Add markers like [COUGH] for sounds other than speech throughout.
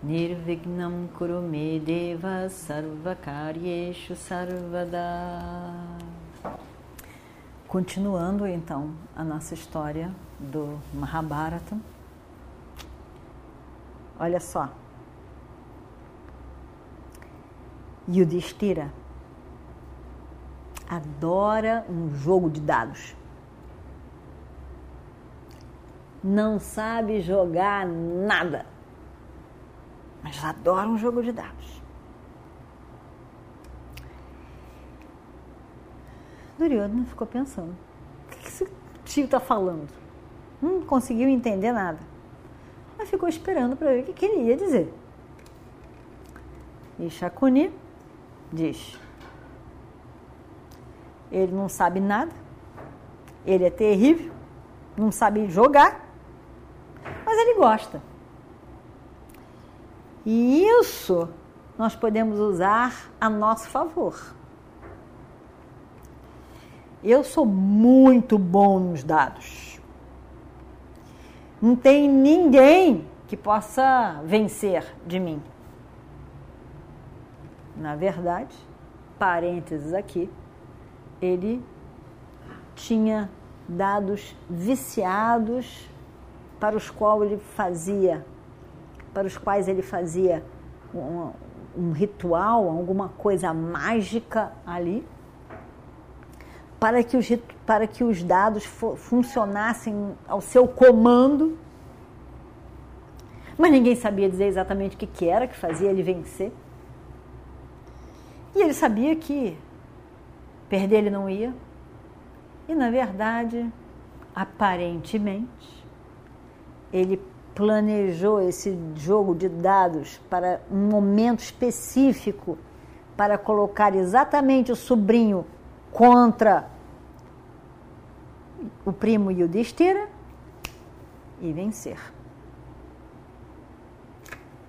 Nirvignam Kurume Deva Sarvakaryeshu Sarvada. Continuando então a nossa história do Mahabharata. Olha só. Yudhishthira adora um jogo de dados. Não sabe jogar nada, mas adora um jogo de dados. Duryodhana ficou pensando: o que esse tio está falando? Não conseguiu entender nada. Mas ficou esperando para ver o que ele ia dizer. E Shakuni diz: ele não sabe nada, ele é terrível, não sabe jogar, mas ele gosta. E isso nós podemos usar a nosso favor. Eu sou muito bom nos dados. Não tem ninguém que possa vencer de mim. Na verdade, parênteses aqui, ele tinha dados viciados para os quais ele fazia, para os quais ele fazia um, um ritual, alguma coisa mágica ali, para que os, para que os dados funcionassem ao seu comando. Mas ninguém sabia dizer exatamente o que, que era que fazia ele vencer. E ele sabia que Perder ele não ia. E na verdade, aparentemente, ele planejou esse jogo de dados para um momento específico para colocar exatamente o sobrinho contra o primo Yudhishthira e vencer.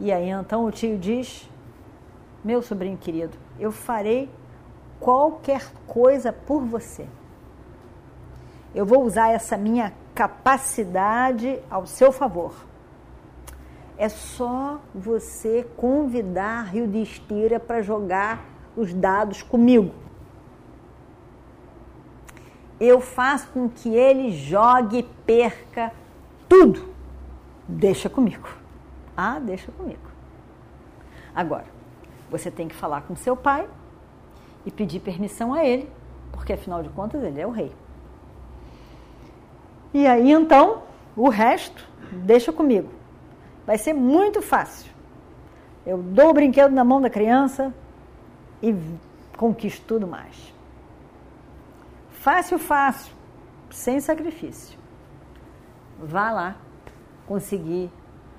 E aí então o tio diz: Meu sobrinho querido, eu farei qualquer coisa por você. Eu vou usar essa minha capacidade ao seu favor. É só você convidar Rio de Estira para jogar os dados comigo. Eu faço com que ele jogue e perca tudo. Deixa comigo. Ah, deixa comigo. Agora, você tem que falar com seu pai e pedir permissão a ele, porque afinal de contas ele é o rei. E aí então, o resto, deixa comigo. Vai ser muito fácil. Eu dou o brinquedo na mão da criança e conquisto tudo mais. Fácil, fácil, sem sacrifício. Vá lá conseguir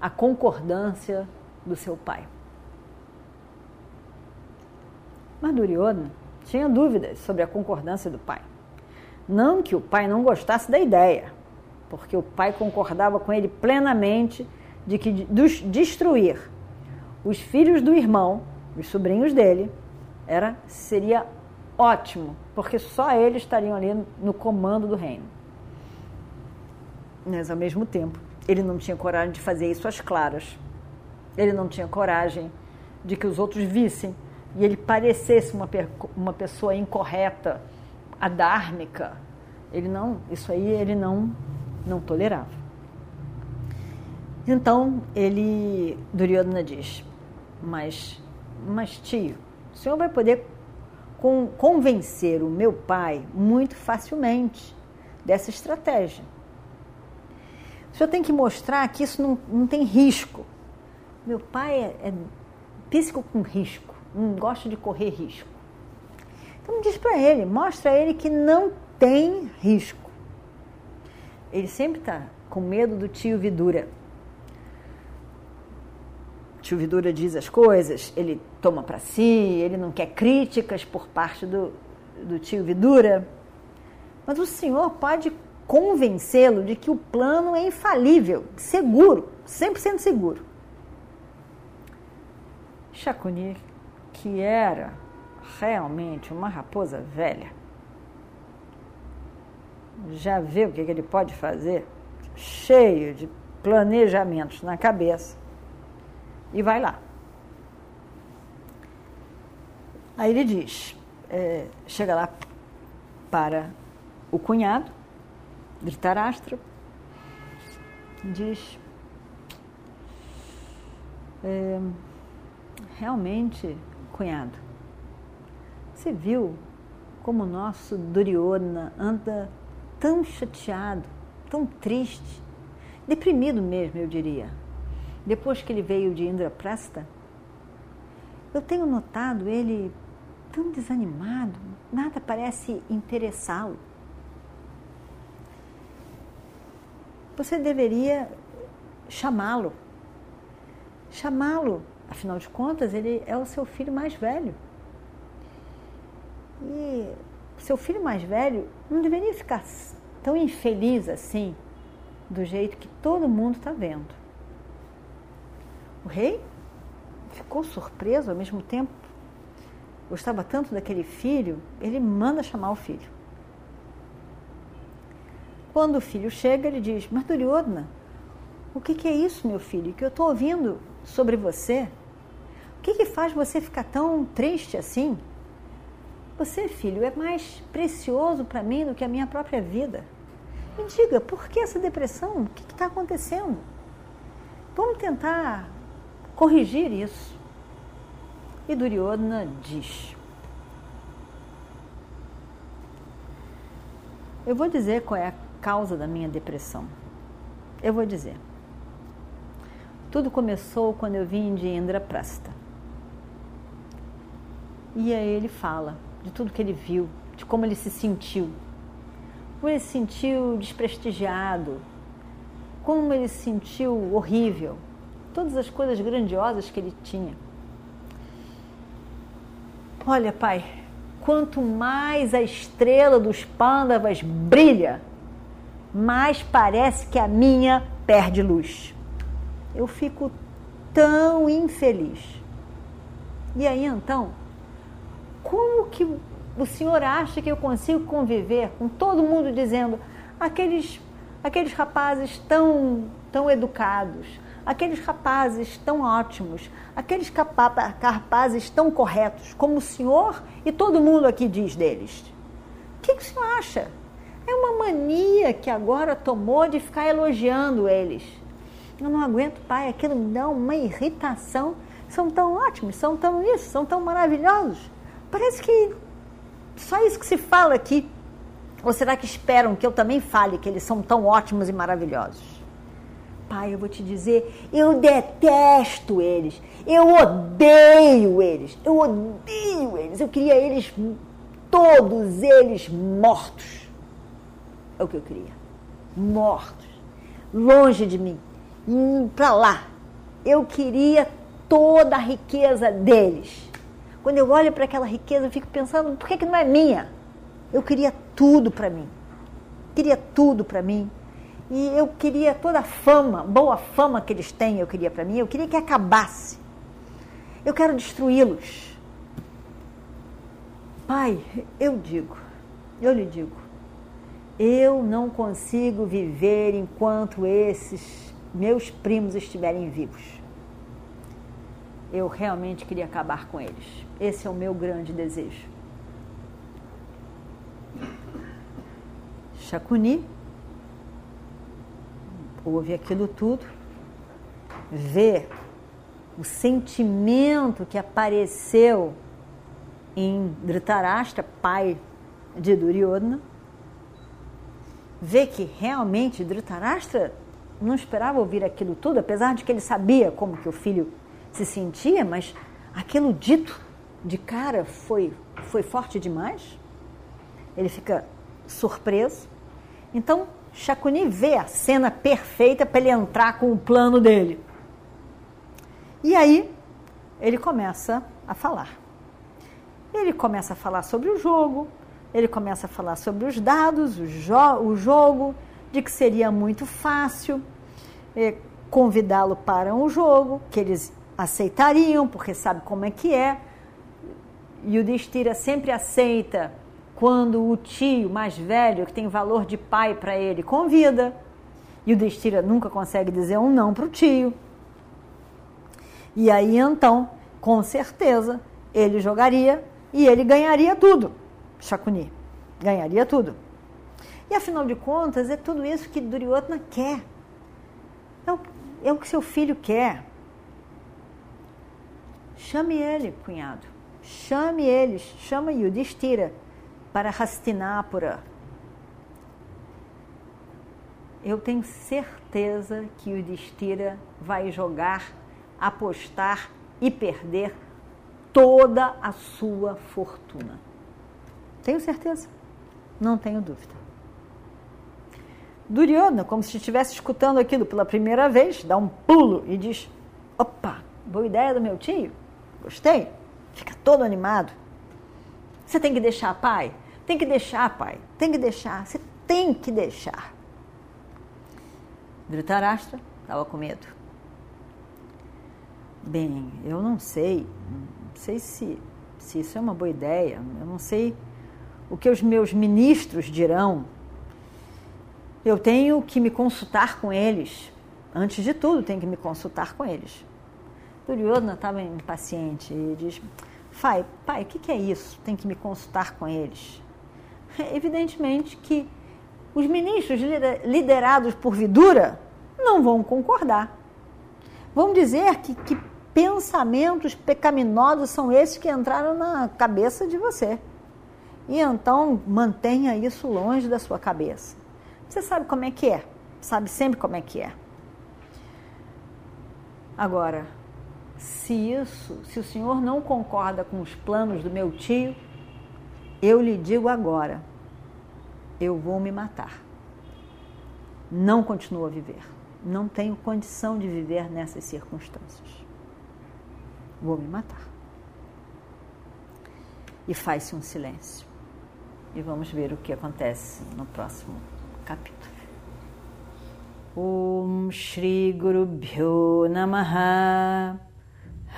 a concordância do seu pai. Mas Duryodhana tinha dúvidas sobre a concordância do pai. Não que o pai não gostasse da ideia, porque o pai concordava com ele plenamente de que destruir os filhos do irmão, os sobrinhos dele, era seria ótimo, porque só eles estariam ali no comando do reino. Mas ao mesmo tempo, ele não tinha coragem de fazer isso às claras. Ele não tinha coragem de que os outros vissem e ele parecesse uma, uma pessoa incorreta, adármica, ele não, isso aí ele não, não tolerava. Então ele, Duryodhana diz, mas, mas tio, o senhor vai poder com, convencer o meu pai muito facilmente dessa estratégia. O senhor tem que mostrar que isso não, não tem risco. Meu pai é, é psíquico com risco não gosta de correr risco. Então diz para ele, mostra a ele que não tem risco. Ele sempre está com medo do tio Vidura. tio Vidura diz as coisas, ele toma para si, ele não quer críticas por parte do, do tio Vidura. Mas o senhor pode convencê-lo de que o plano é infalível, seguro, 100% seguro. Chacuni, que era realmente uma raposa velha, já vê o que ele pode fazer, cheio de planejamentos na cabeça, e vai lá. Aí ele diz, é, chega lá para o cunhado, Dhritarashtra, diz, é, realmente, cunhado, você viu como o nosso Duryodhana anda tão chateado, tão triste, deprimido mesmo, eu diria. Depois que ele veio de Indraprasta, eu tenho notado ele tão desanimado, nada parece interessá-lo. Você deveria chamá-lo. Chamá-lo, afinal de contas, ele é o seu filho mais velho. E seu filho mais velho não deveria ficar tão infeliz assim, do jeito que todo mundo está vendo. O rei ficou surpreso ao mesmo tempo. Gostava tanto daquele filho, ele manda chamar o filho. Quando o filho chega, ele diz: Mas Duryodhana, o que, que é isso, meu filho, que eu estou ouvindo sobre você? O que, que faz você ficar tão triste assim? Você, filho, é mais precioso para mim do que a minha própria vida. Me diga, por que essa depressão? O que está acontecendo? Vamos tentar corrigir isso. E Duryodhana diz: Eu vou dizer qual é a causa da minha depressão. Eu vou dizer. Tudo começou quando eu vim de Indraprasta. E aí ele fala de tudo que ele viu, de como ele se sentiu. Como ele se sentiu desprestigiado, como ele se sentiu horrível, todas as coisas grandiosas que ele tinha. Olha, pai, quanto mais a estrela dos pândavas brilha, mais parece que a minha perde luz. Eu fico tão infeliz. E aí então, que o senhor acha que eu consigo conviver com todo mundo dizendo aqueles, aqueles rapazes tão, tão educados, aqueles rapazes tão ótimos, aqueles rapazes tão corretos, como o senhor e todo mundo aqui diz deles? O que, que o senhor acha? É uma mania que agora tomou de ficar elogiando eles. Eu não aguento, pai, aquilo me dá uma irritação. São tão ótimos, são tão isso, são tão maravilhosos. Parece que só isso que se fala aqui. Ou será que esperam que eu também fale que eles são tão ótimos e maravilhosos? Pai, eu vou te dizer, eu detesto eles. Eu odeio eles. Eu odeio eles. Eu queria eles, todos eles mortos. É o que eu queria. Mortos. Longe de mim. Para lá. Eu queria toda a riqueza deles. Quando eu olho para aquela riqueza, eu fico pensando, por que, que não é minha? Eu queria tudo para mim. Queria tudo para mim. E eu queria toda a fama, boa fama que eles têm, eu queria para mim. Eu queria que acabasse. Eu quero destruí-los. Pai, eu digo, eu lhe digo, eu não consigo viver enquanto esses meus primos estiverem vivos. Eu realmente queria acabar com eles. Esse é o meu grande desejo. Chacuni ouve aquilo tudo, vê o sentimento que apareceu em Dhritarashtra, pai de Duryodhana, vê que realmente Dhritarashtra não esperava ouvir aquilo tudo, apesar de que ele sabia como que o filho se sentia, mas aquilo dito de cara foi, foi forte demais. Ele fica surpreso. Então, Chacuni vê a cena perfeita para ele entrar com o plano dele. E aí ele começa a falar. Ele começa a falar sobre o jogo, ele começa a falar sobre os dados, o, jo o jogo, de que seria muito fácil eh, convidá-lo para um jogo, que eles aceitariam, porque sabe como é que é. E o Destira sempre aceita quando o tio mais velho, que tem valor de pai para ele, convida. E o Destira nunca consegue dizer um não para o tio. E aí então, com certeza, ele jogaria e ele ganharia tudo. Chacuni ganharia tudo. E afinal de contas, é tudo isso que Duryodhana quer. É o, é o que seu filho quer. Chame ele, cunhado. Chame eles, chama Yudhishthira para Hastinapura. Eu tenho certeza que Yudhishthira vai jogar, apostar e perder toda a sua fortuna. Tenho certeza, não tenho dúvida. Duryodhana, como se estivesse escutando aquilo pela primeira vez, dá um pulo e diz: Opa, boa ideia do meu tio, gostei. Fica todo animado. Você tem que deixar, pai? Tem que deixar, pai. Tem que deixar. Você tem que deixar. Dhritarashtra estava com medo. Bem, eu não sei, não sei se, se isso é uma boa ideia. Eu não sei o que os meus ministros dirão. Eu tenho que me consultar com eles. Antes de tudo, tenho que me consultar com eles. Duryodhana estava impaciente e diz: Pai, pai, o que é isso? Tem que me consultar com eles. [LAUGHS] Evidentemente que os ministros liderados por Vidura não vão concordar. Vão dizer que, que pensamentos pecaminosos são esses que entraram na cabeça de você. E então mantenha isso longe da sua cabeça. Você sabe como é que é, sabe sempre como é que é. Agora, se isso, se o senhor não concorda com os planos do meu tio, eu lhe digo agora, eu vou me matar. Não continuo a viver. Não tenho condição de viver nessas circunstâncias. Vou me matar. E faz-se um silêncio. E vamos ver o que acontece no próximo capítulo. Om Shri Guru Namaha